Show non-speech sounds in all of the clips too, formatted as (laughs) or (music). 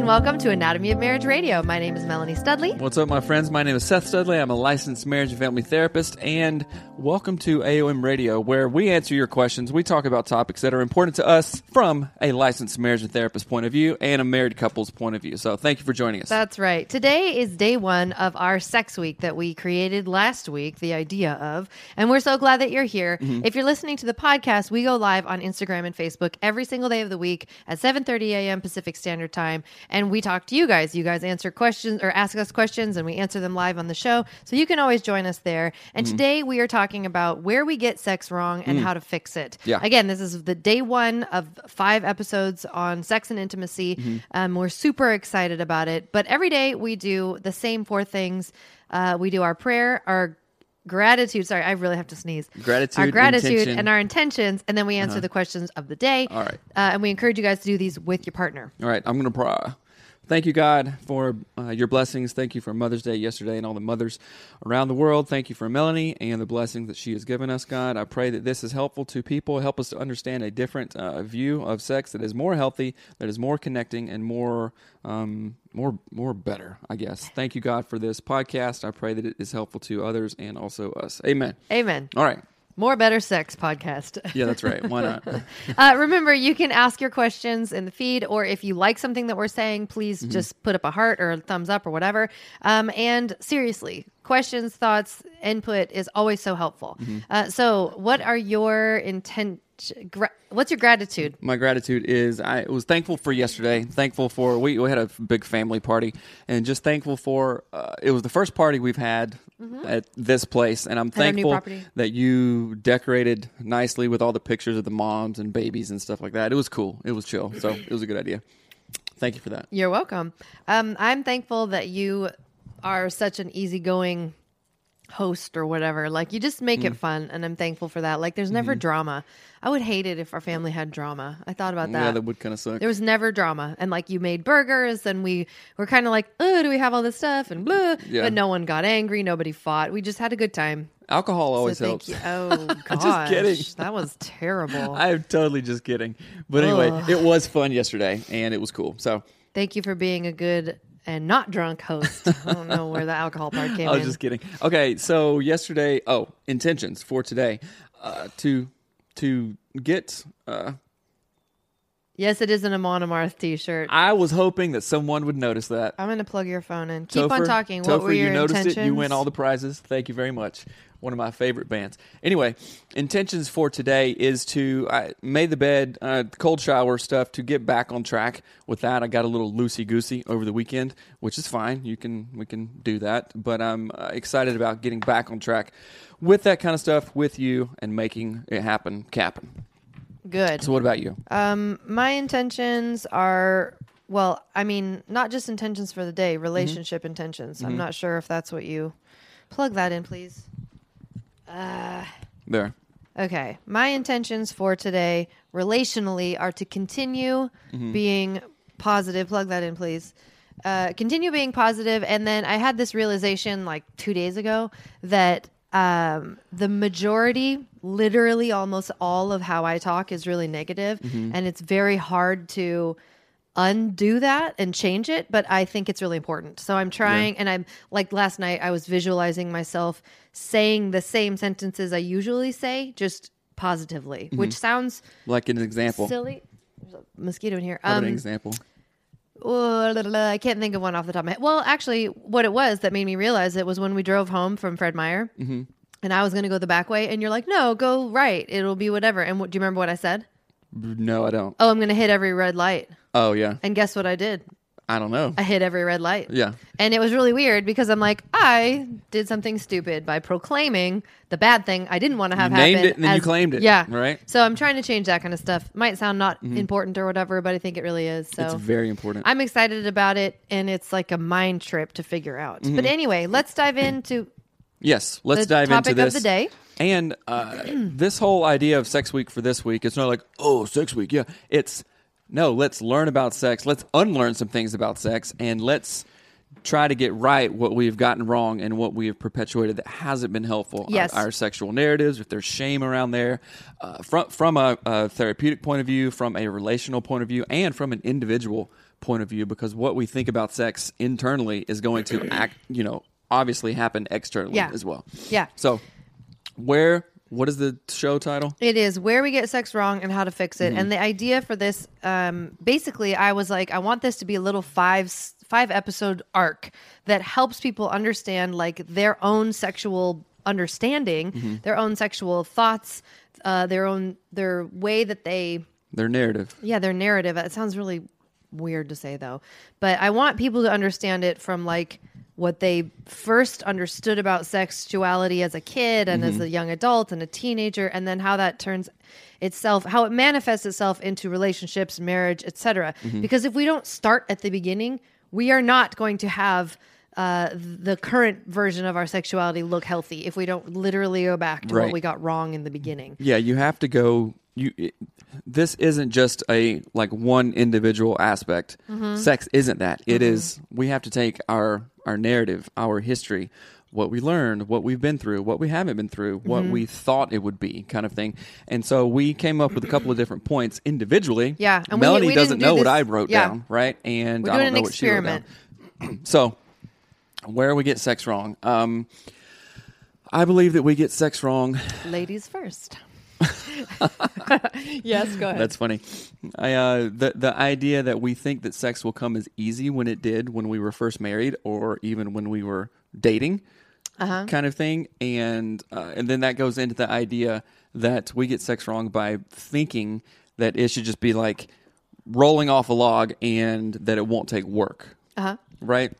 And welcome to Anatomy of Marriage Radio. My name is Melanie Studley. What's up, my friends? My name is Seth Studley. I'm a licensed marriage and family therapist, and welcome to AOM Radio, where we answer your questions. We talk about topics that are important to us from a licensed marriage and therapist point of view and a married couple's point of view. So, thank you for joining us. That's right. Today is day one of our sex week that we created last week, the idea of, and we're so glad that you're here. Mm-hmm. If you're listening to the podcast, we go live on Instagram and Facebook every single day of the week at 7:30 a.m. Pacific Standard Time, and we talk to you guys. You guys answer questions or ask us questions, and we answer them live on the show. So you can always join us there. And Mm-hmm. today we are talking about where we get sex wrong and how to fix it. Mm. Yeah. Again, this is the day one of five episodes on sex and intimacy. Mm-hmm. Um, we're super excited about it. But every day we do the same four things. Uh, we do our prayer, our gratitude. Sorry, I really have to sneeze. Gratitude, our gratitude, intention. Uh-huh. and our intentions, and then we answer the questions of the day. All right. uh, and we encourage you guys to do these with your partner. All right, I'm going to pray. Thank you, God, for uh, your blessings. Thank you for Mother's Day yesterday and all the mothers around the world. Thank you for Melanie and the blessings that she has given us, God. I pray that this is helpful to people. Help us to understand a different uh, view of sex that is more healthy, that is more connecting, and more, um, more, more better. I guess. Thank you, God, for this podcast. I pray that it is helpful to others and also us. Amen. Amen. All right. More better sex podcast. Yeah, that's right. Why not? (laughs) Uh, remember, you can ask your questions in the feed, or if you like something that we're saying, please Mm-hmm. just put up a heart or a thumbs up or whatever. Um, and seriously, questions, thoughts, input is always so helpful. Mm-hmm. Uh, so, what are your intent? Gra- what's your gratitude? my gratitude is I was thankful for yesterday. Thankful for we, we had a big family party, and just thankful for uh, it was the first party we've had at this place, and I'm thankful that you decorated nicely with all the pictures of the moms and babies and stuff like that. It was cool. It was chill. So it was a good idea. Thank you for that. You're welcome. Um, I'm thankful that you are such an easygoing host or whatever. Like you just Mm. make it fun, and I'm thankful for that. Like there's never Mm-hmm. drama. I would hate it if our family had drama. I thought about that. Yeah, that would kind of suck. There was never drama, and like you made burgers, and we were kind of like, "Oh, do we have all this stuff?" and blah. Yeah. But no one got angry. Nobody fought. We just had a good time. Alcohol always so thank helps. you. (laughs) Oh gosh, just kidding. That was terrible. (laughs) I'm totally just kidding. But anyway, Ugh. it was fun yesterday, and it was cool. So thank you for being a good and not drunk host. I don't know where the alcohol part came (laughs) I was in. just kidding. Okay, so yesterday, oh, intentions for today, uh, to to get. Uh, Yes, it is an Amon Amarth t-shirt. I was hoping that someone would notice that. I'm going to plug your phone in. Keep on talking. Topher, what were your you noticed intentions? it. You win all the prizes. Thank you very much. One of my favorite bands. Anyway, intentions for today is to I made the bed, uh, cold shower stuff to get back on track with that. I got a little loosey goosey over the weekend, which is fine. You can we can do that, but I'm uh, excited about getting back on track with that kind of stuff with you and making it happen, capping. Good. So, what about you? Um, my intentions are well, I mean, not just intentions for the day, Mm-hmm. relationship intentions. I'm not sure if that's what you plug that in, please. Uh, There. Okay. My intentions for today relationally are to continue Mm-hmm. being positive. Plug that in, please. Uh, continue being positive, And then I had this realization like two days ago that um, the majority, literally almost all of how I talk is really negative, Mm-hmm. And it's very hard to undo that and change it but i think it's really important so i'm trying and i'm like last night i was visualizing myself saying the same sentences i usually say just positively which sounds Like an example. silly there's a mosquito in here about an um example? I can't think of one off the top of my head well actually what it was that made me realize it was when we drove home from fred meyer Mm-hmm. and i was going to go the back way and you're like no go right it'll be whatever and what, do you remember what i said No, I don't. oh i'm going to hit every red light Oh yeah. and guess what i did I don't know. I hit every red light. Yeah. And it was really weird because I'm like, I did something stupid by proclaiming the bad thing I didn't want to have You named happen. it and then you claimed it, Yeah. right? Mm-hmm. So I'm trying to change that kind of stuff. Might sound not important or whatever, but I think it really is. So It's very important. I'm excited about it and it's like a mind trip to figure out. Mm-hmm. But anyway, let's dive into Yes, let's the dive topic into of this. the day. And uh, (clears throat) this whole idea of sex week for this week, it's not like, oh, sex week. Yeah. It's no, let's learn about sex. Let's unlearn some things about sex and let's try to get right what we've gotten wrong and what we have perpetuated that hasn't been helpful. Our- Yes. Our, sexual narratives, if there's shame around there, uh, from, from a, a therapeutic point of view, from a relational point of view, and from an individual point of view, because what we think about sex internally is going to act, you know, obviously happen externally Yeah. as well. Yeah. So, where? What is the show title? It is where we get sex wrong and how to fix it. Mm-hmm. And the idea for this, um, basically, I was like, I want this to be a little five five episode arc that helps people understand like their own sexual understanding, Mm-hmm. their own sexual thoughts, uh, their own their way that they Their narrative. yeah, their narrative. It sounds really weird to say though, but I want people to understand it from like what they first understood about sexuality as a kid and as a young adult and a teenager and then how that turns itself how it manifests itself into relationships, marriage, etc. Because if we don't start at the beginning, we are not going to have uh, the current version of our sexuality look healthy if we don't literally go back to Right. what we got wrong in the beginning. Yeah, you have to go. You. It, this isn't just a like one individual aspect. Mm-hmm. Sex isn't that. It is. We have to take our our narrative, our history, what we learned, what we've been through, what we haven't been through, what Mm-hmm. we thought it would be, kind of thing. And so we came up with a couple of different points individually. Yeah, and Melanie we doesn't do know what I wrote yeah. down, right? And I don't know what she wrote down. (clears throat) So, where we get sex wrong. Um, I believe that we get sex wrong Ladies first. (laughs) yes, go ahead. That's funny. I uh, the the idea that we think that sex will come as easy when it did when we were first married, or even when we were dating, Uh-huh. kind of thing, and uh, and then that goes into the idea that we get sex wrong by thinking that it should just be like rolling off a log and that it won't take work, uh-huh. right?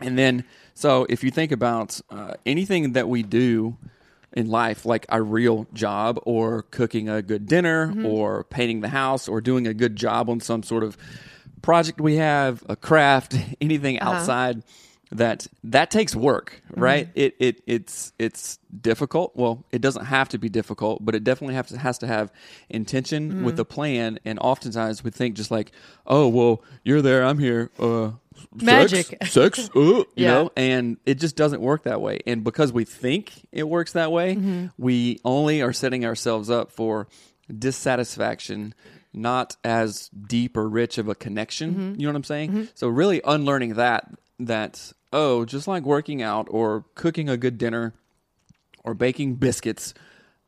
And then, so if you think about uh, anything that we do in life, like a real job, or cooking a good dinner, mm-hmm. or painting the house, or doing a good job on some sort of project we have, a craft, (laughs) anything uh-huh. outside that that takes work, right? It it it's it's difficult. Well, it doesn't have to be difficult, but it definitely has to, has to have intention with a plan. And oftentimes we think just like, oh well, you're there, I'm here. Uh, Magic. sex, (laughs) sex, uh, you Yeah. know, and it just doesn't work that way. And because we think it works that way, Mm-hmm. we only are setting ourselves up for dissatisfaction, not as deep or rich of a connection. Mm-hmm. You know what I'm saying? So really unlearning that that oh, just like working out or cooking a good dinner or baking biscuits,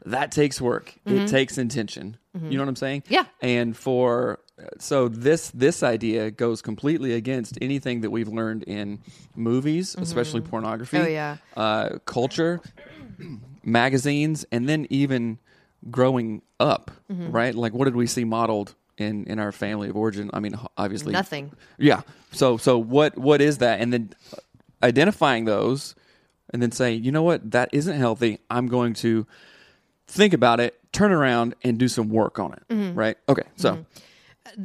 that takes work. It takes intention. You know what I'm saying? Mm-hmm. Yeah. And for so this this idea goes completely against anything that we've learned in movies, especially pornography. Oh, yeah. Uh, culture, magazines, and then even growing up, Mm-hmm. right? Like, what did we see modeled in in our family of origin? I mean, obviously Nothing. yeah. So so what what is that? And then identifying those and then saying, you know what, that isn't healthy. I'm going to think about it, turn around and do some work on it. Mm-hmm. Right? Okay. So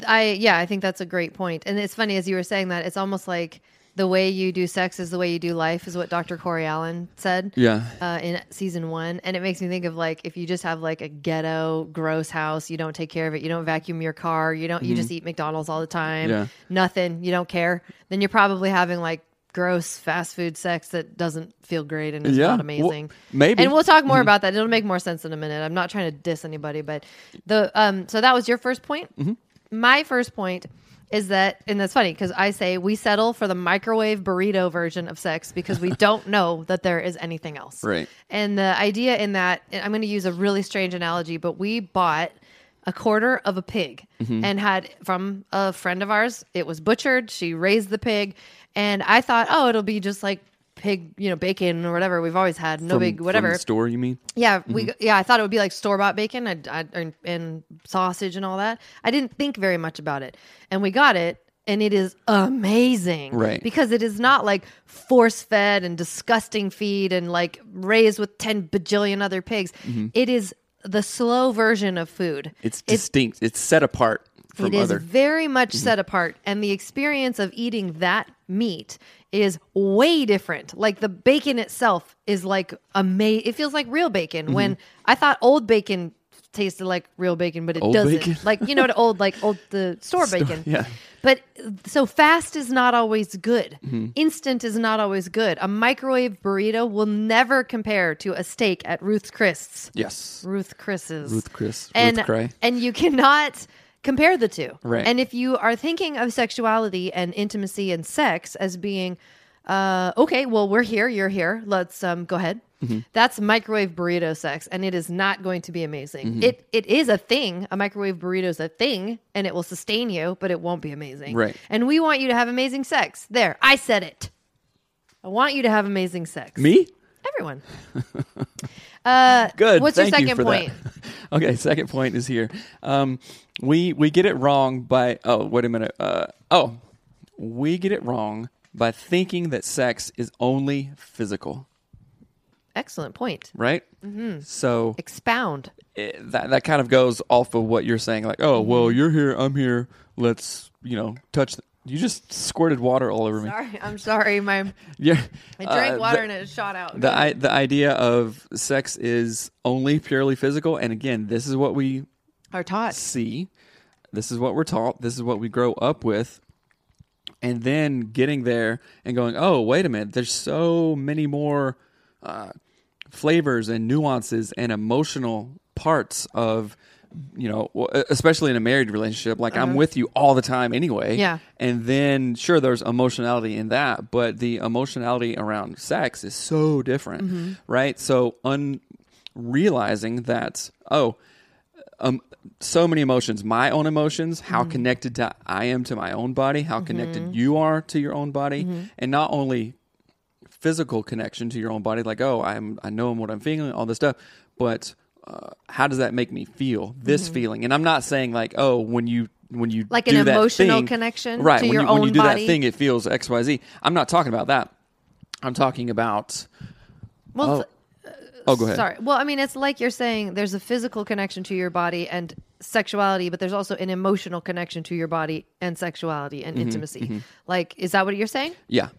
I yeah, I think that's a great point. And it's funny as you were saying that, it's almost like the way you do sex is the way you do life is what Dr. Corey Allen said. Yeah. Uh, in season one, and it makes me think of like if you just have like a ghetto, gross house, you don't take care of it, you don't vacuum your car, you don't, you just eat McDonald's all the time, Mm-hmm. Yeah. nothing, you don't care, then you're probably having like gross fast food sex that doesn't feel great and is Yeah. not Well, amazing. maybe. And we'll talk more about that. It'll make more sense in a minute. I'm not trying to diss anybody, but the um so that was your first point. Mm-hmm. My first point is that and that's funny because I say we settle for the microwave burrito version of sex because we don't (laughs) know that there is anything else. Right. And the idea in that and I'm going to use a really strange analogy, but we bought a quarter of a pig Mm-hmm. and had from a friend of ours. It was butchered. She raised the pig, and I thought, oh, it'll be just like pig, you know, bacon or whatever we've always had. No From- big whatever. store, you mean? Yeah, Mm-hmm. we yeah, I thought it would be like store bought bacon I, I, and, and sausage and all that. I didn't think very much about it, and we got it, and it is amazing, Right. Because it is not like force fed and disgusting feed and like raised with ten bajillion other pigs. Mm-hmm. It is the slow version of food. It's distinct. It's, set apart from It is other. very much Mm-hmm. set apart, and the experience of eating that meat is way different. Like the bacon itself is like amazing. It feels like real bacon. When I thought old bacon tasted like real bacon, but it Mm-hmm. Old doesn't. bacon? Like you know, the old like old the (laughs) store bacon. yeah. But so fast is not always good. Mm-hmm. Instant is not always good. A microwave burrito will never compare to a steak at Ruth's Chris's. yes. Ruth Chris's. Ruth Chris. And Ruth Cray. and you cannot compare the two. Right. And if you are thinking of sexuality and intimacy and sex as being uh, okay, well, we're here, you're here. Let's um, go ahead. Mm-hmm. That's microwave burrito sex, and it is not going to be amazing. Mm-hmm. It it is a thing. A microwave burrito is a thing, and it will sustain you, but it won't be amazing. Right. And we want you to have amazing sex. There, I said it. I want you to have amazing sex. Me? Everyone. (laughs) Uh, Good. What's Thank your you second for point? That. (laughs) okay, second point is here. Um, we we get it wrong by oh wait a minute. Uh, oh, we get it wrong by thinking that sex is only physical, Excellent point. right? Mm-hmm. So Expound. it, that that kind of goes off of what you're saying. Like, oh well, Mm-hmm. you're here, I'm here. Let's you know touch. You just squirted water all over me. Sorry, I'm sorry. My (laughs) Yeah, I drank uh, water the- and it shot out. the I, the idea of sex is only purely physical and again this is what we Are taught. see this is what we're taught this is what we grow up with and then getting there and going oh wait a minute there's so many more uh, flavors and nuances and emotional parts of you know especially in a married relationship like i'm with you all the time anyway Uh-huh. Yeah. and then sure there's emotionality in that but the emotionality around sex is so different Mm-hmm. right so un realizing that oh um, so many emotions my own emotions how Mm-hmm. connected to i am to my own body how connected you are to your own body Mm-hmm. and not only physical connection to your own body like oh i'm i know what i'm feeling all this stuff but uh, how does that make me feel this feeling and i'm not saying like oh when you when you Mm-hmm. Like do an emotional thing- connection right to when your you, when you own do body? that thing it feels xyz i'm not talking about that i'm talking about Well, oh, oh go ahead sorry. Well, I mean, it's like you're saying there's a physical connection to your body and sexuality, but there's also an emotional connection to your body and sexuality Mm-hmm, and intimacy. Like, is that what you're saying? Yeah.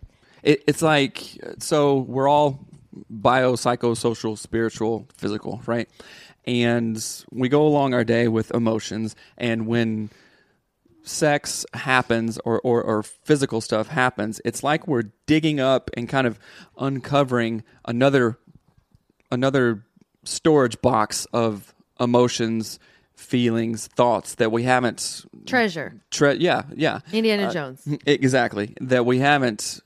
It, it's like, so we're all bio, psychosocial, spiritual, physical, right? And we go along our day with emotions. And when sex happens or, or, or physical stuff happens, it's like we're digging up and kind of uncovering another another storage box of emotions, feelings, thoughts that we haven't Treasure. tre- yeah, yeah. Indiana uh, Jones. (laughs) Exactly. That we haven't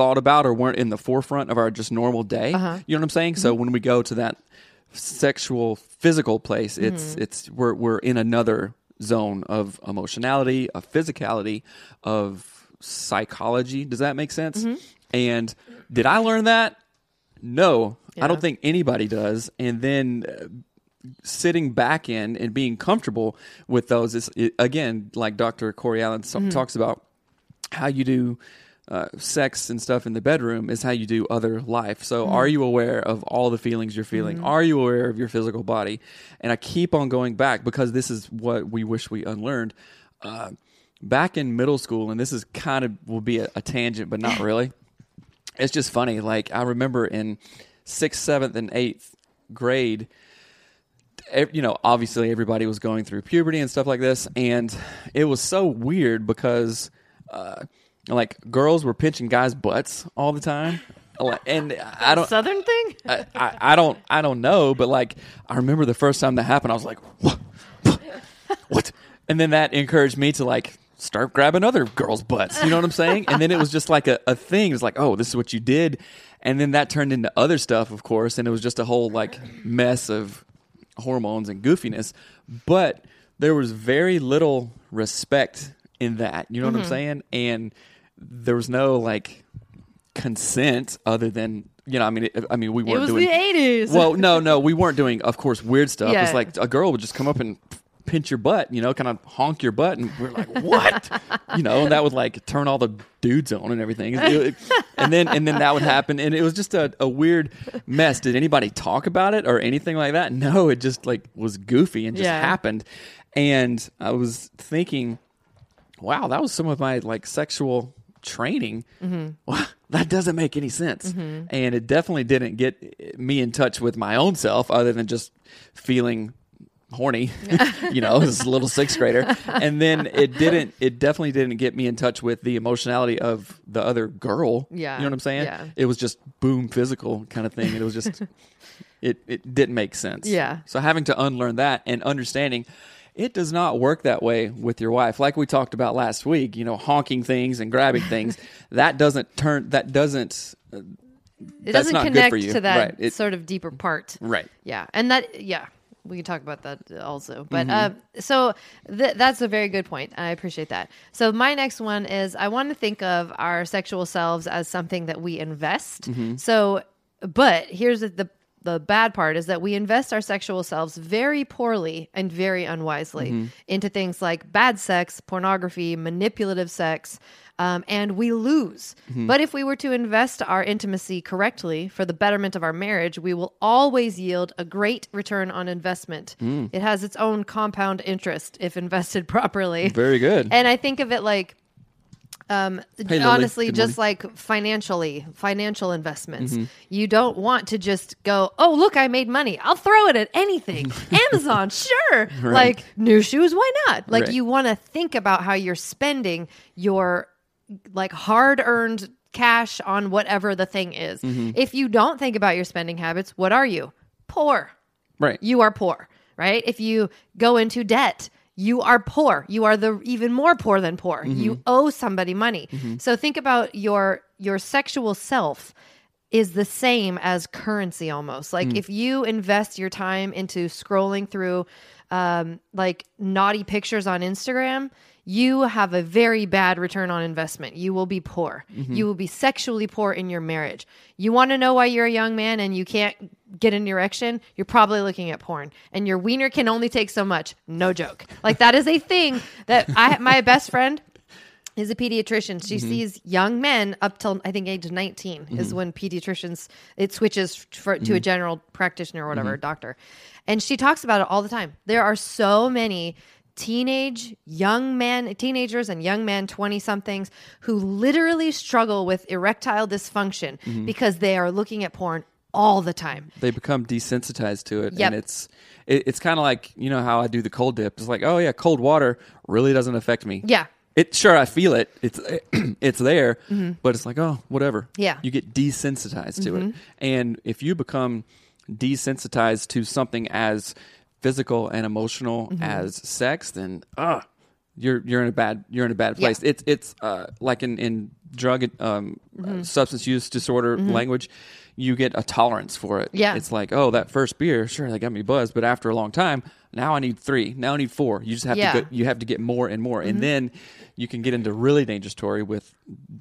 thought about or weren't in the forefront of our just normal day. Uh-huh. You know what I'm saying? So Mm-hmm. when we go to that sexual physical place, it's Mm-hmm. it's we're we're in another zone of emotionality, of physicality, of psychology. Does that make sense? Mm-hmm. And did I learn that? No. I don't think anybody does. And then uh, sitting back in and being comfortable with those is it, again like dr corey allen so- talks about how you do uh, sex and stuff in the bedroom is how you do other life. So are you aware of all the feelings you're feeling? Are you aware of your physical body? And i keep on going back because this is what we wish we unlearned. Uh, back in middle school, and this is kind of will be a, a tangent, but not really. (laughs) it's just funny. Like I remember in sixth, seventh, and eighth grade, you know, obviously everybody was going through puberty and stuff like this, and it was so weird because, uh, like, girls were pinching guys' butts all the time, and I don't. Southern thing? I, I, I don't I don't know, but like I remember the first time that happened, I was like, what? what? And then that encouraged me to like start grabbing other girls' butts. You know what I'm saying? And then it was just like a, a thing. It's like, oh, this is what you did. And then that turned into other stuff, of course, and it was just a whole like mess of hormones and goofiness. But there was very little respect in that. You know what I'm mm-hmm. saying? And there was no like consent other than you know. I mean, it, I mean, we weren't was doing the 80s. well, no, no, we weren't doing, of course, weird stuff. Yeah. It's like a girl would just come up and pinch your butt, you know, kind of honk your butt, and we're like, what? (laughs) you know, and that would like turn all the dudes on and everything. It- it- and then and then that would happen, and it was just a, a weird mess. Did anybody talk about it or anything like that? No, it just like was goofy and just Yeah. happened. And I was thinking, wow, that was some of my like sexual training. Wow, mm-hmm. (laughs) that doesn't make any sense. Mm-hmm. And it definitely didn't get me in touch with my own self other than just feeling horny, (laughs) you know, as a little sixth grader. And then it didn't, it definitely didn't get me in touch with the emotionality of the other girl. Yeah. You know what I'm saying? Yeah. It was just boom, physical kind of thing. It was just, (laughs) it, it didn't make sense. Yeah. So having to unlearn that and understanding it does not work that way with your wife. Like we talked about last week, you know, honking things and grabbing things, (laughs) that doesn't turn that doesn't it doesn't connect to that Right. It- sort of deeper part. right. Yeah, and that yeah, we can talk about that also. But Mm-hmm. uh, so th- that's a very good point. I appreciate that. So my next one is I want to think of our sexual selves as something that we invest. Mm-hmm. So, but here's the, the bad part is that we invest our sexual selves very poorly and very unwisely Mm-hmm. into things like bad sex, pornography, manipulative sex. Um, and we lose. Mm-hmm. But if we were to invest our intimacy correctly for the betterment of our marriage, we will always yield a great return on investment. Mm. It has its own compound interest if invested (laughs) properly. Very good. And I think of it like, um, Hey, honestly, just like financially, financial investments. Mm-hmm. You don't want to just go, oh, look, I made money. I'll throw it at anything. (laughs) Amazon, sure. Like new shoes, why not? Like Right. you want to think about how you're spending your like hard earned cash on whatever the thing is. Mm-hmm. If you don't think about your spending habits, what are you? Poor right. you are poor, right? If you go into debt, you are poor. You are the even more poor than poor. You mm-hmm. owe somebody money. Mm-hmm. So think about your your sexual self is the same as currency almost. Like mm. if you invest your time into scrolling through um, like naughty pictures on Instagram, you have a very bad return on investment. You will be poor. Mm-hmm. You will be sexually poor in your marriage. You want to know why you're a young man and you can't get an erection? You're probably looking at porn, and your wiener can only take so much. No joke. Like that is a thing that I my best friend is a pediatrician. She mm-hmm. sees young men up till I think age 19 is mm-hmm. when pediatricians it switches for, to a general practitioner or whatever, doctor. And she talks about it all the time. There are so many teenage young men teenagers and young men 20 somethings who literally struggle with erectile dysfunction because they are looking at porn all the time. They become desensitized to it, Yep. and it's it, it's kind of like you know how I do the cold dip. It's like, oh yeah, cold water really doesn't affect me. Yeah. It sure I feel it. It's (clears throat) it's there, but it's like oh whatever. Mm-hmm. Yeah. Mm-hmm. You get desensitized to it, and if you become desensitized to something as physical and emotional Mm-hmm. as sex, then ah, you're you're in a bad you're in a bad Yeah. place. It's it's uh, like in in drug um, Mm-hmm. uh, substance use disorder language. You get a tolerance for it. Yeah. It's like, oh, that first beer, sure, they got me buzzed, but after a long time, now I need three. Now I need four. You just have Yeah. to go, you have to get more and more, and then you can get into really dangerous territory with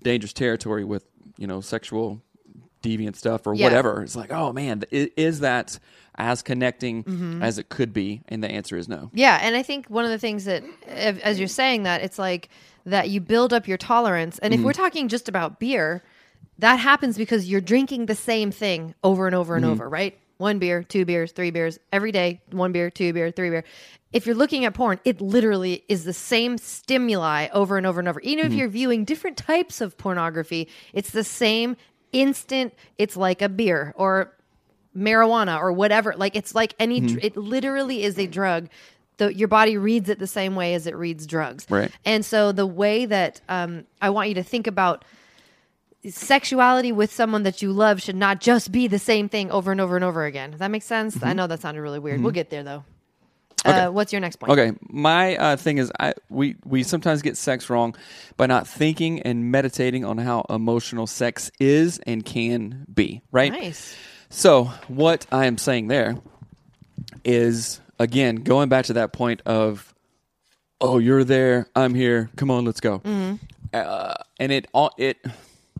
dangerous territory with you know sexual deviant stuff or Yeah. whatever. It's like, oh man, is that as connecting Mm-hmm. as it could be? And the answer is no. Yeah, and I think one of the things that, as you're saying that, it's like that you build up your tolerance. And if mm-hmm. we're talking just about beer, that happens because you're drinking the same thing over and over and mm-hmm. over, right? one beer, two beers, three beers every day, one beer, two beer, three beer. If you're looking at porn, it literally is the same stimuli over and over and over. Even if mm-hmm. you're viewing different types of pornography, it's the same instant. It's like a beer or marijuana or whatever. Like it's like any. dr It literally is a drug. The, your body reads it the same way as it reads drugs. Right. And so the way that um, I want you to think about sexuality with someone that you love should not just be the same thing over and over and over again. Does that make sense? I know that sounded really weird. We'll get there though. Uh, what's your next point? Okay, my uh, thing is, I we we sometimes get sex wrong by not thinking and meditating on how emotional sex is and can be. Right. Nice. So what I am saying there is again going back to that point of, oh, you're there, I'm here, come on, let's go. Uh, and it all it, I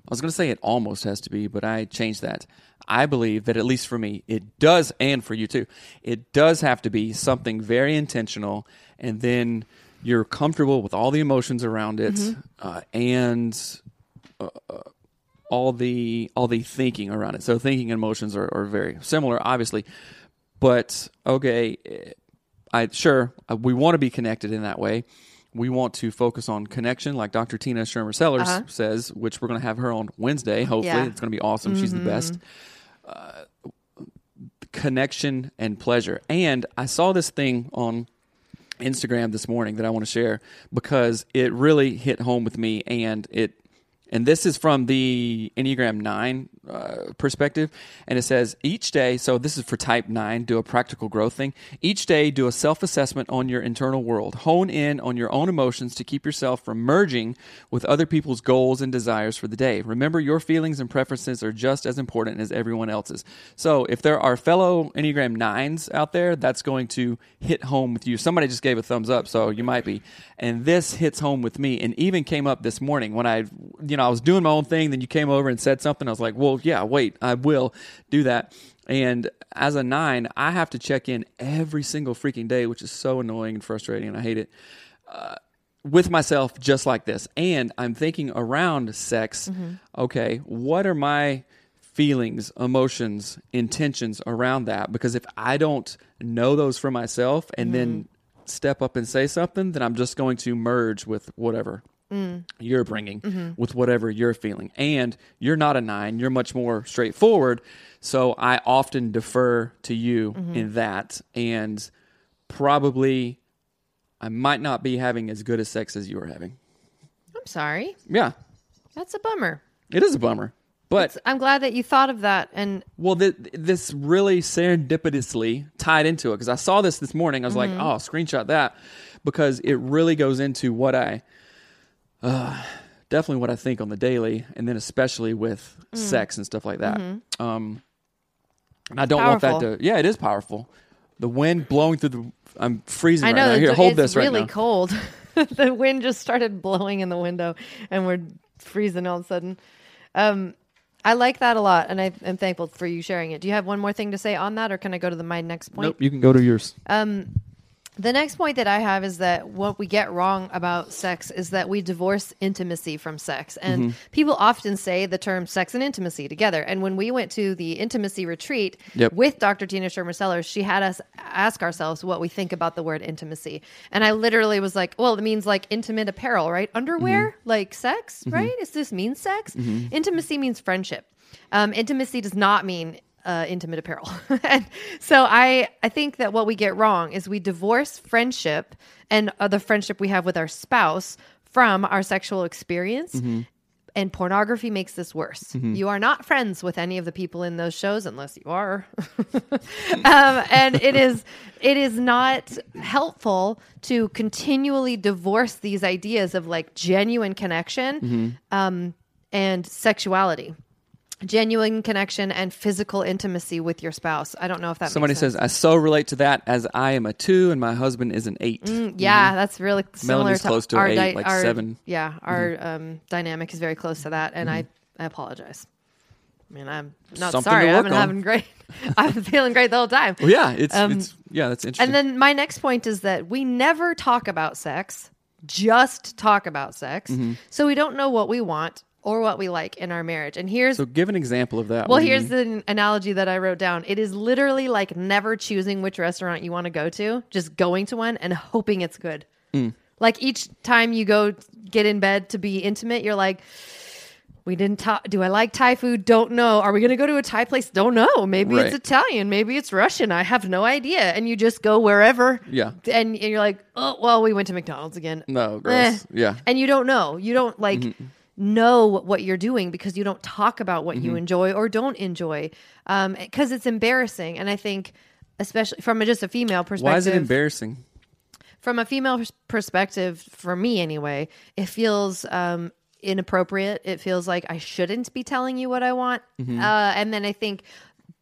was going to say it almost has to be, but I changed that. I believe that at least for me, it does, and for you too, it does have to be something very intentional, and then you're comfortable with all the emotions around it, uh, and all the all the thinking around it. So thinking and emotions are, are very similar, obviously. But okay, eh, I sure uh, we want to be connected in that way. We want to focus on connection, like Dr. Tina Schermer Sellers Uh-huh. says, which we're going to have her on Wednesday. Hopefully, Yeah. it's going to be awesome. She's the best. Uh, connection and pleasure. And I saw this thing on Instagram this morning that I want to share because it really hit home with me and it and this is from the Enneagram 9 uh, perspective. And it says each day, so this is for type 9, do a practical growth thing. Each day, do a self assessment on your internal world. Hone in on your own emotions to keep yourself from merging with other people's goals and desires for the day. Remember, your feelings and preferences are just as important as everyone else's. So if there are fellow Enneagram 9s out there, that's going to hit home with you. Somebody just gave a thumbs up, so you might be. And this hits home with me and even came up this morning when I, you know, I was doing my own thing. Then you came over and said something. I was like, well, yeah, wait, I will do that. And as a nine, I have to check in every single freaking day, which is so annoying and frustrating, and I hate it uh, with myself just like this. And I'm thinking around sex, mm-hmm. okay, what are my feelings, emotions, intentions around that? Because if I don't know those for myself and then mm-hmm. step up and say something, then I'm just going to merge with whatever Mm. you're bringing mm-hmm. with whatever you're feeling. And you're not a nine, you're much more straightforward. So I often defer to you mm-hmm. in that. And probably I might not be having as good a sex as you are having. I'm sorry. Yeah, That's a bummer. it is a bummer. But I'm glad that you thought of that. And well, th- this really serendipitously tied into it because I saw this this morning. I was like, mm-hmm. oh, screenshot that because it really goes into what I, uh, definitely what I think on the daily, and then especially with sex and stuff like that. Um, and I don't want that to. Yeah, it is powerful. The wind blowing through the. I'm freezing I right know now. Here, hold this right really now. cold. (laughs) the wind just started blowing in the window, and we're freezing all of a sudden. Um, I like that a lot, and I am thankful for you sharing it. Do you have one more thing to say on that, or can I go to the my next point? Nope, you can go to yours. The next point that I have is that what we get wrong about sex is that we divorce intimacy from sex. And Mm-hmm. people often say the term sex and intimacy together. And when we went to the intimacy retreat Yep. with Dr. Tina Schermer Sellers, she had us ask ourselves what we think about the word intimacy. And I literally was like, well, it means like intimate apparel, right? Underwear, Mm-hmm. like sex, right? Does this mean sex? Intimacy means friendship. Um, intimacy does not mean uh, intimate apparel. (laughs) and so I, I think that what we get wrong is we divorce friendship and uh, the friendship we have with our spouse from our sexual experience. And pornography makes this worse. You are not friends with any of the people in those shows unless you are. (laughs) um, and it is it is not helpful to continually divorce these ideas of like genuine connection um, and sexuality genuine connection and physical intimacy with your spouse. I don't know if that Somebody makes sense. says, I so relate to that as I am a two and my husband is an eight. yeah, that's really similar Melanie's to close to our eight, like our, seven. Mm-hmm. Yeah, our um, dynamic is very close to that, and I I apologize. I mean, I'm not Something sorry. I've been on. having great. (laughs) I've been feeling great the whole time. Well, yeah, it's, Um, it's yeah, that's interesting. And then my next point is that we never talk about sex, just talk about sex. Mm-hmm. So we don't know what we want or what we like in our marriage. And here's So give an example of that. well, What do you here's the analogy that I wrote down. It is literally like never choosing which restaurant you want to go to, just going to one and hoping it's good. Mm. Like each time you go get in bed to be intimate, you're like, we didn't talk. Do I like Thai food? Don't know. Are we going to go to a Thai place? Don't know. Maybe it's Italian. Maybe it's Russian. I have no idea. And you just go wherever. Yeah. And, and you're like, oh, well, we went to McDonald's again. No, gross. Eh. Yeah. And you don't know. You don't like Mm-hmm. Know what you're doing because you don't talk about what Mm-hmm. you enjoy or don't enjoy Um because it's embarrassing. And I think, especially from a, just a female perspective, Why is it embarrassing? from a female perspective, for me anyway, it feels um, inappropriate. It feels like I shouldn't be telling you what I want. Mm-hmm. Uh, and then I think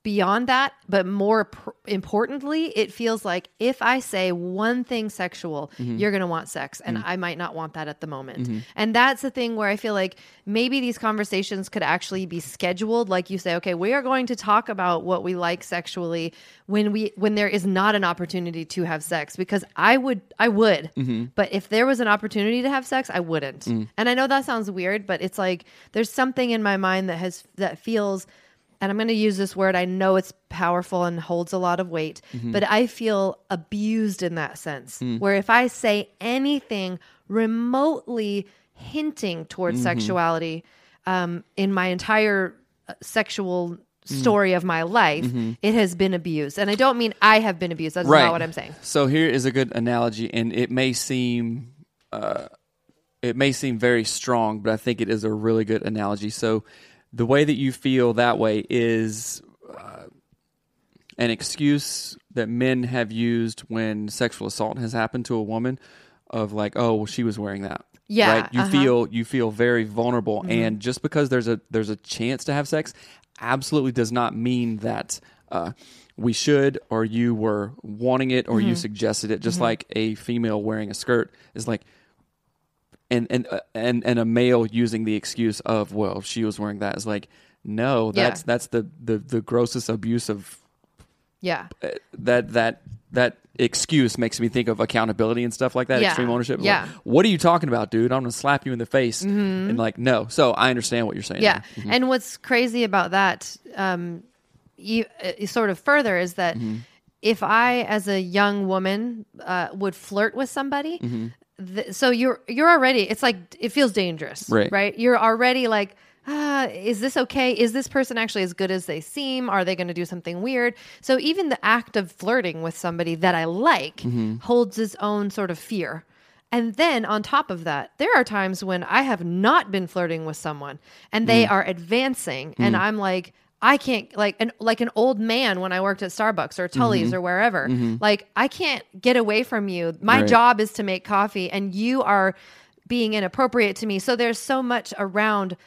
beyond that, but more pr- importantly, it feels like if I say one thing sexual, Mm-hmm. you're going to want sex. And I might not want that at the moment. And that's the thing where I feel like maybe these conversations could actually be scheduled. Like you say, okay, we are going to talk about what we like sexually when we when there is not an opportunity to have sex because I would I would Mm-hmm. but if there was an opportunity to have sex I wouldn't Mm. and I know that sounds weird but it's like there's something in my mind that has that feels and I'm going to use this word I know it's powerful and holds a lot of weight Mm-hmm. but I feel abused in that sense Mm. where if I say anything remotely hinting towards Mm-hmm. sexuality um, in my entire uh, sexual Mm. story of my life, it has been abused. And I don't mean I have been abused. That's Mm-hmm. right. not what I'm saying. So here is a good analogy, and it may seem, uh, it may seem very strong, but I think it is a really good analogy. So, the way that you feel that way is uh, an excuse that men have used when sexual assault has happened to a woman, of like, oh, well, she was wearing that. Yeah, right. You uh-huh. feel you feel very vulnerable, and just because there's a there's a chance to have sex, absolutely does not mean that uh, we should or you were wanting it or you suggested it. Just like a female wearing a skirt is like, and and uh, and and a male using the excuse of well she was wearing that is like no Yeah. that's that's the the the grossest abuse of Yeah. uh, that that that excuse makes me think of accountability and stuff like that Yeah. extreme ownership Yeah. Mm-hmm. what are you talking about dude i'm gonna slap you in the face and like no so i understand what you're saying Yeah. there. And what's crazy about that, um, you, uh, sort of further, is that Mm-hmm. if I, as a young woman, uh, would flirt with somebody, Mm-hmm. Th- so you're you're already. It's like it feels dangerous, Right. Right. You're already like. Ah, is this okay? Is this person actually as good as they seem? Are they going to do something weird? So even the act of flirting with somebody that I like Mm-hmm. holds its own sort of fear. And then on top of that, there are times when I have not been flirting with someone and they Mm. are advancing and I'm like I can't like an like an old man when I worked at Starbucks or Tully's or wherever. Like I can't get away from you. My Mm-hmm. Right. job is to make coffee and you are being inappropriate to me. So there's so much around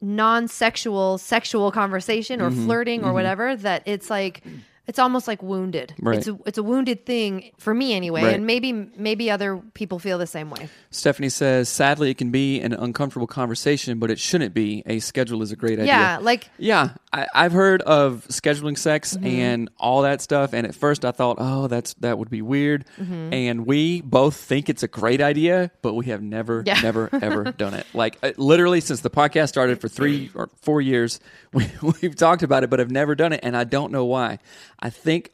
non-sexual sexual conversation or Mm-hmm. flirting or whatever that it's like it's almost like wounded. Right. It's a, it's a wounded thing for me anyway, Right. and maybe maybe other people feel the same way. stephanie says sadly it can be an uncomfortable conversation but it shouldn't be a schedule is a great idea Yeah, like Yeah, I, I've heard of scheduling sex Mm-hmm. and all that stuff, and at first I thought, oh, that's that would be weird. Mm-hmm. And we both think it's a great idea, but we have never, Yeah. never, ever (laughs) done it. Like uh, literally since the podcast started for three or four years, (laughs) we, we've talked about it, but have never done it, and I don't know why. I think,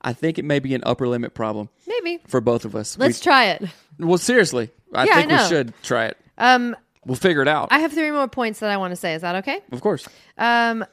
I think it may be an upper limit problem maybe for both of us. let's try it. Well, seriously, I Yeah, I think we should try it. Um, We'll figure it out. I have three more points that I want to say. Is that okay? of course. Um,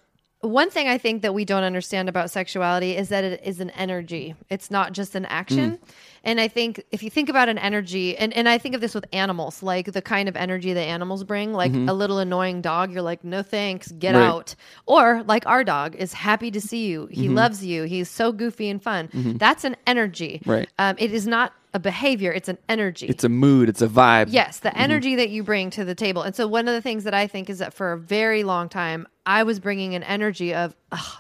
one thing I think that we don't understand about sexuality is that it is an energy. It's not just an action. And I think if you think about an energy, and, and I think of this with animals, like the kind of energy that animals bring, like mm-hmm. a little annoying dog, you're like, no thanks, get Right. out. Or like our dog is happy to see you. He mm-hmm. loves you. He's so goofy and fun. Mm-hmm. That's an energy. Right. Um, it is not a behavior, it's an energy. It's a mood. It's a vibe. Yes, the energy that you bring to the table. And so one of the things that I think is that for a very long time, I was bringing an energy of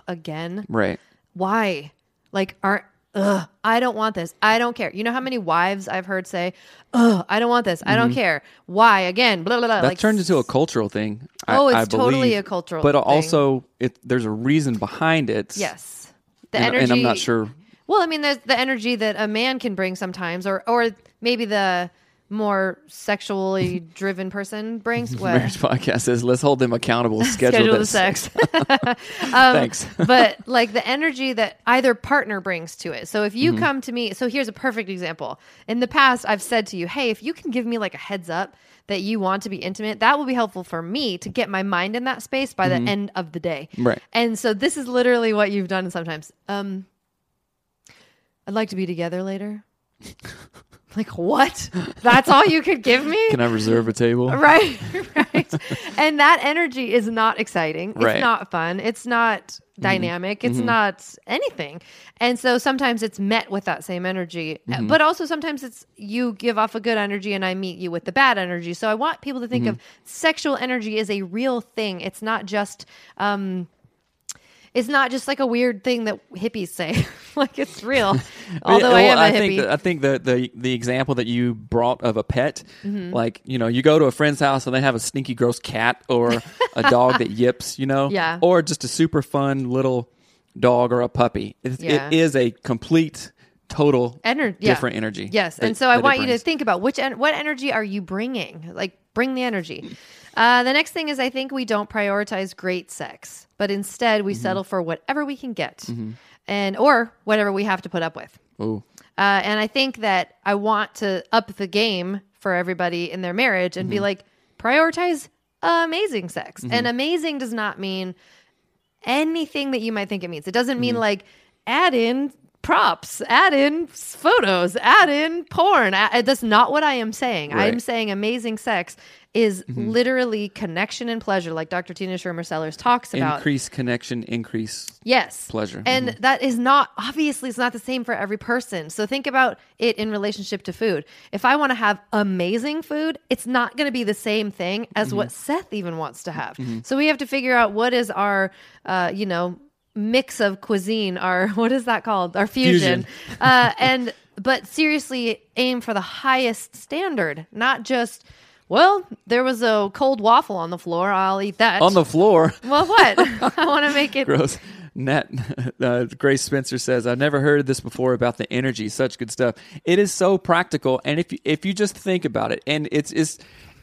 again. Right. Why? Like, aren't ugh, I don't want this. I don't care. You know how many wives I've heard say, "Ugh, I don't want this. I don't care." Why? Again, blah blah blah. Mm-hmm. That like, turned into a cultural thing. I- Oh, it's I totally believe. a cultural But thing. also, it there's a reason behind it. yes, the and, energy. and I'm not sure. Well, I mean, there's the energy that a man can bring sometimes, or or maybe the more sexually (laughs) driven person brings. What? Marriage podcast says, let's hold them accountable. (laughs) Schedule, schedule the sex. (laughs) Thanks. but like the energy that either partner brings to it. So if you Mm-hmm. come to me, so here's a perfect example. In the past, I've said to you, hey, if you can give me like a heads up that you want to be intimate, that will be helpful for me to get my mind in that space by the end of the day. Mm-hmm. Right. And so this is literally what you've done sometimes. Um, I'd like to be together later. (laughs) like what? That's all you could give me? Can I reserve a table? (laughs) right right. And that energy is not exciting. It's not fun. It's not mm-hmm. dynamic. It's mm-hmm. not anything. And so sometimes it's met with that same energy uh, mm-hmm. but also sometimes it's you give off a good energy and i meet you with the bad energy. So i want people to think of sexual energy as a real thing. It's not just um it's not just like a weird thing that hippies say (laughs) like it's real (laughs) although i am Well, a think hippie I think the, the the example that you brought of a pet, Mm-hmm. like you know, you go to a friend's house and they have a stinky, gross cat or a dog that (laughs) yips, you know, Yeah. or just a super fun little dog or a puppy. It, Yeah. it is a complete, total, Ener- yeah. different energy. Yes, that- and so I want you to think about which en- what energy are you bringing? Like, bring the energy. Uh, the next thing is I think we don't prioritize great sex, but instead Mm-hmm. we settle for whatever we can get, and or whatever we have to put up with. Ooh. Uh, and I think that I want to up the game for everybody in their marriage and Mm-hmm. be like, prioritize amazing sex. And amazing does not mean anything that you might think it means. It doesn't mean like add in props, add in photos, add in porn. That's not what I am saying. Right. I'm saying amazing sex is literally connection and pleasure, like Dr. Tina Schermer Sellers talks about. Increase connection, increase. Yes. Pleasure. And that is not obviously it's not the same for every person. So think about it in relationship to food. If I want to have amazing food, it's not going to be the same thing as what Seth even wants to have. So we have to figure out what is our uh, you know, mix of cuisine, our (laughs) what is that called? Our fusion. Fusion. uh and but seriously aim for the highest standard, not just well, there was a cold waffle on the floor. I'll eat that. On the floor. (laughs) well, what? (laughs) I want to make it Gross. Nat, (laughs) uh, Grace Spencer says, "I've never heard this before about the energy. Such good stuff. It is so practical, and if you, if you just think about it, and it's it's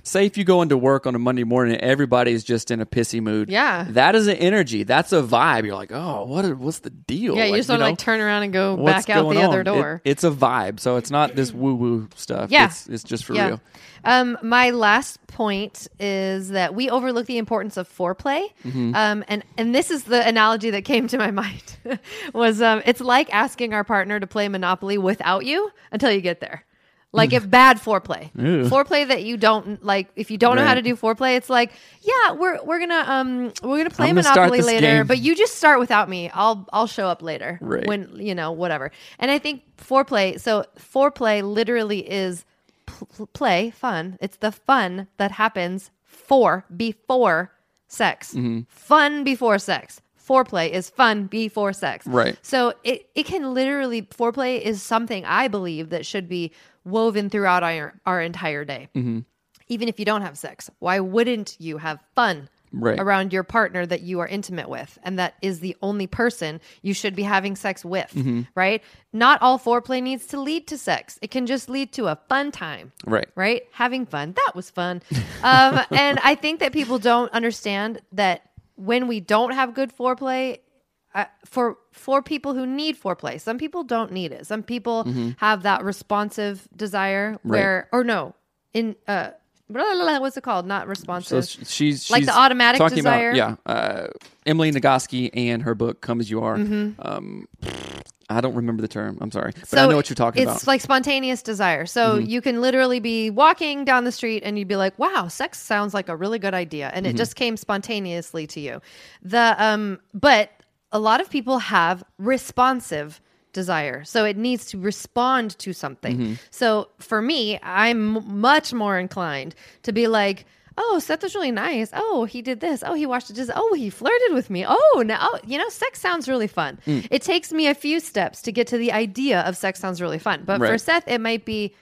say if you go into work on a Monday morning, and everybody's just in a pissy mood. Yeah. that is an energy. That's a vibe. You're like, oh, what? What's the deal? Yeah, you Like, just want to like turn around and go back out the other on? It- door. it's a vibe. So it's not this woo woo stuff. Yeah. it's, it's just for yeah. real. Um, my last point is that we overlook the importance of foreplay. Mm-hmm. Um, and and this is the analogy that came to my (laughs) mind was um, it's like asking our partner to play Monopoly without you until you get there. Like if bad foreplay, Ew. foreplay that you don't like. If you don't know how to Right. do foreplay, it's like, yeah, we're we're gonna um we're gonna play I'm gonna start Monopoly this later, game. but you just start without me. I'll I'll show up later Right. when you know whatever. And I think foreplay. So foreplay literally is pl- play fun. It's the fun that happens for before sex. Mm-hmm. Fun before sex. Foreplay is fun before sex. Right. So it, it can literally foreplay is something I believe that should be woven throughout our our entire day. Mm-hmm. Even if you don't have sex, why wouldn't you have fun Right. around your partner that you are intimate with and that is the only person you should be having sex with, Mm-hmm. right? Not all foreplay needs to lead to sex. It can just lead to a fun time Right. right? Having fun. That was fun. Um, (laughs) and I think that people don't understand that when we don't have good foreplay, uh, for for people who need foreplay, some people don't need it. Some people have that responsive desire where, or no, in uh, blah, blah, blah, what's it called? Not responsive. sh- she's Like the automatic talking desire? About, yeah, uh, Emily Nagoski and her book "Come as You Are." Mm-hmm. Um, I don't remember the term. I'm sorry, but I know what you're talking it's about. Mm-hmm. like spontaneous desire. So you can literally be walking down the street and you'd be like, "Wow, sex sounds like a really good idea," and Mm-hmm. it just came spontaneously to you. The um, but a lot of people have responsive desire, so it needs to respond to something. Mm-hmm. So for me, I'm much more inclined to be like. Oh, Seth was really nice. Oh, he did this. Oh, he watched it. Just oh, he flirted with me. Oh, now oh, you know, sex sounds really fun. Mm. It takes me a few steps to get to the idea of sex sounds really fun. But for Seth, it might be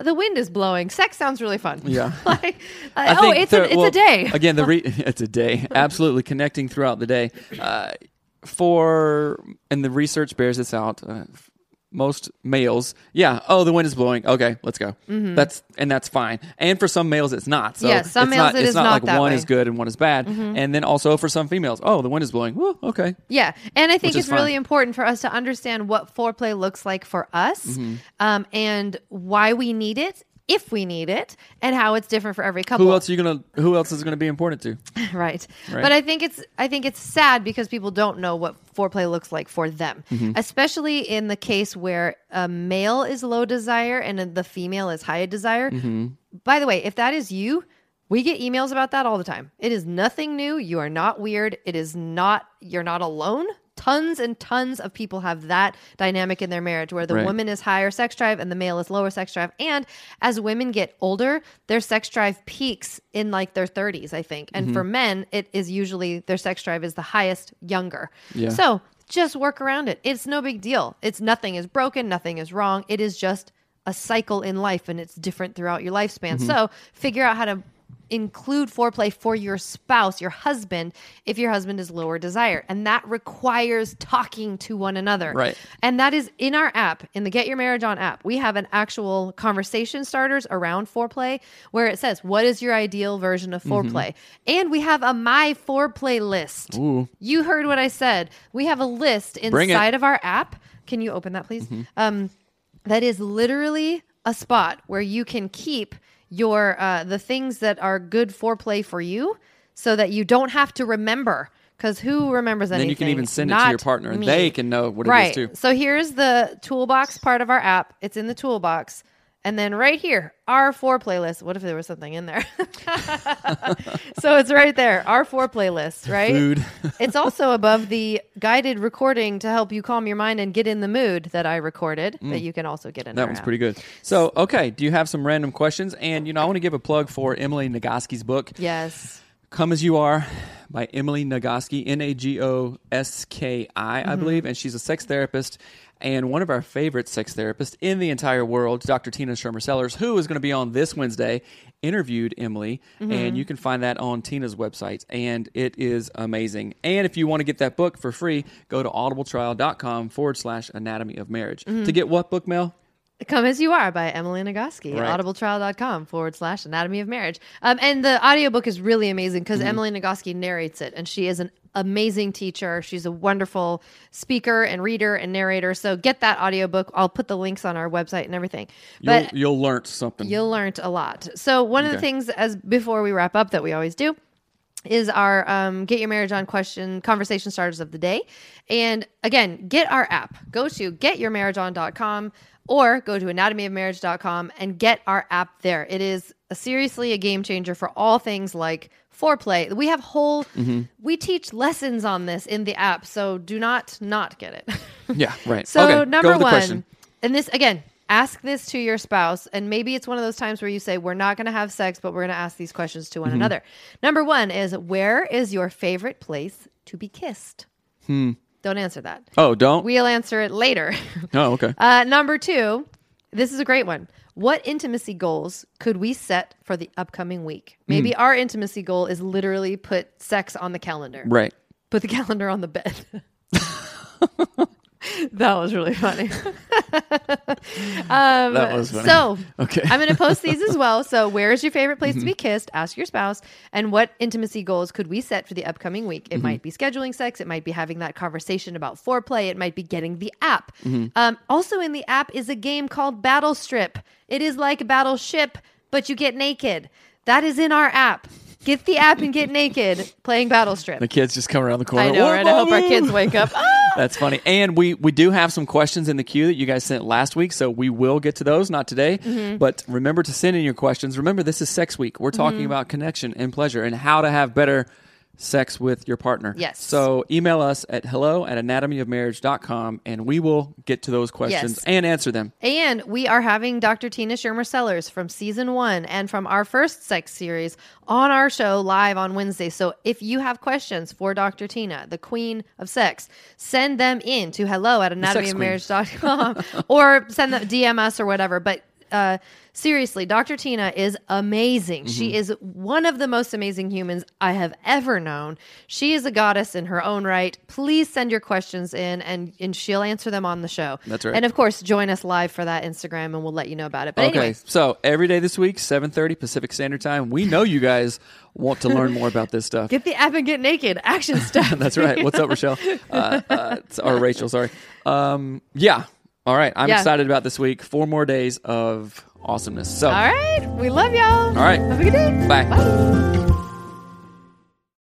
the wind is blowing. Sex sounds really fun. Yeah. (laughs) like, uh, oh, it's the- a it's well, a day. again, the (laughs) re- (laughs) it's a day. Absolutely connecting throughout the day. Uh, for and the research bears this out. Uh, most males, yeah, oh, the wind is blowing. Okay, let's go. That's and that's fine. And for some males, it's not. So Mm-hmm. Yes, some it's males not, it it's is not, not like one way. Mm-hmm. is good and one is bad. And then also for some females, oh, the wind is blowing. Okay. Yeah. And I think Which it's really important for us to understand what foreplay looks like for us Mm-hmm. um, and why we need it, if we need it, and how it's different for every couple. Who else are you gonna? Who else is gonna be important to? (laughs) right. Right. But I think it's I think it's sad because people don't know what foreplay looks like for them, Mm-hmm. especially in the case where a male is low desire and the female is high desire. Mm-hmm. By the way, if that is you, we get emails about that all the time. It is nothing new. You are not weird. It is not you're not alone. Tons and tons of people have that dynamic in their marriage where the Right. woman is higher sex drive and the male is lower sex drive. And as women get older, their sex drive peaks in like their 30s, I think. And for men, it is usually their sex drive is the highest younger. Yeah. So just work around it. It's no big deal. It's nothing is broken, nothing is wrong. It is just a cycle in life and it's different throughout your lifespan. Mm-hmm. So figure out how to include foreplay for your spouse, your husband, if your husband is lower desire. And that requires talking to one another. Right. And that is in our app, in the Get Your Marriage On app. We have an actual conversation starters around foreplay where it says, What is your ideal version of foreplay? And we have a My Foreplay list. Ooh. You heard what I said. We have a list inside of our app. Can you open that, please? Um, that is literally a spot where you can keep your uh, the things that are good foreplay for you, so that you don't have to remember. Because who remembers anything? Then you can even send it to your partner, and me. they can know what right. it is too. So here's the toolbox part of our app. It's in the toolbox. And then right here, our Foreplay list. What if there was something in there? (laughs) so it's right there, our Foreplay list, right? Food. (laughs) it's also above the guided recording to help you calm your mind and get in the mood that I recorded that you can also get in Mm. That one's app. pretty good. So, okay, do you have some random questions? And you know, I want to give a plug for Emily Nagoski's book, Yes. "Come as You Are" by Emily Nagoski, N A G O S K I, Mm-hmm. Believe, and she's a sex therapist. And one of our favorite sex therapists in the entire world, Dr. Tina Schermer Sellers, who is going to be on this Wednesday, interviewed Emily. Mm-hmm. And you can find that on Tina's website. And it is amazing. And if you want to get that book for free, go to audibletrial.com forward slash anatomy of marriage. Mm-hmm. To get what book, Mel? Come As You Are by Emily Nagoski, Right. audibletrial.com forward slash anatomy of marriage. Um, and the audiobook is really amazing because Emily Nagoski narrates it, and she is an amazing teacher. She's a wonderful speaker and reader and narrator. So get that audiobook. I'll put the links on our website and everything. You'll, But you'll learn something. You'll learn a lot. So one of the things as before we wrap up that we always do is our um, get your marriage on question conversation starters of the day. And again, get our app. Go to getyourmarriageon.com or go to anatomyofmarriage.com and get our app there. It is a, seriously a game changer for all things like foreplay. We have whole we teach lessons on this in the app, so do not not get it. (laughs) yeah, right. So okay, number one, question. and this again, ask this to your spouse, and maybe it's one of those times where you say, "We're not going to have sex, but we're going to ask these questions to one Mm-hmm. another." Number one is, "Where is your favorite place to be kissed?" Hmm. Don't answer that. Oh, don't? We'll answer it later. oh, okay. (laughs) uh, number two, this is a great one. What intimacy goals could we set for the upcoming week? Hmm. Maybe our intimacy goal is literally put sex on the calendar right. put the (laughs) calendar on the bed. (laughs) (laughs) that was really funny. (laughs) um, That was funny. So, Okay. I'm going to post these as well. So, where is your favorite place to be kissed? Ask your spouse. And what intimacy goals could we set for the upcoming week? It might be scheduling sex. It might be having that conversation about foreplay. It might be getting the app. Um, also, in the app is a game called Battle Strip. It is like Battleship, but you get naked. That is in our app. Get the app and get naked playing Battle Strip. The kids just come around the corner. I know, right? I hope our kids wake up. (laughs) That's funny. And we we do have some questions in the queue that you guys sent last week, so we will get to those, not today. Mm-hmm. But remember to send in your questions. Remember, this is Sex Week. We're talking Mm-hmm. about connection and pleasure and how to have better sex with your partner. Yes. So email us at hello at anatomyofmarriage.com and we will get to those questions Yes. and answer them. And we are having Dr. Tina Schermer Sellers from season one and from our first sex series on our show live on Wednesday. So if you have questions for Dr. Tina, the queen of sex, send them in to hello at anatomyofmarriage.com (laughs) or send them DM us or whatever. But uh, seriously, Dr. Tina is amazing. Mm-hmm. She is one of the most amazing humans I have ever known. She is a goddess in her own right. Please send your questions in and, and she'll answer them on the show. That's right. And of course, join us live for that Instagram and we'll let you know about it. But Okay, anyway, so every day this week, seven thirty Pacific Standard Time. We know you guys want to learn more about this stuff. (laughs) get the app and get naked. Action stuff. (laughs) That's right. What's up, Rochelle? (laughs) Uh, uh, or Rachel? Sorry. Um, yeah. All right. I'm Yeah. excited about this week. Four more days of awesomeness. So, All right. We love y'all. all right. Have a good day. Bye. Bye.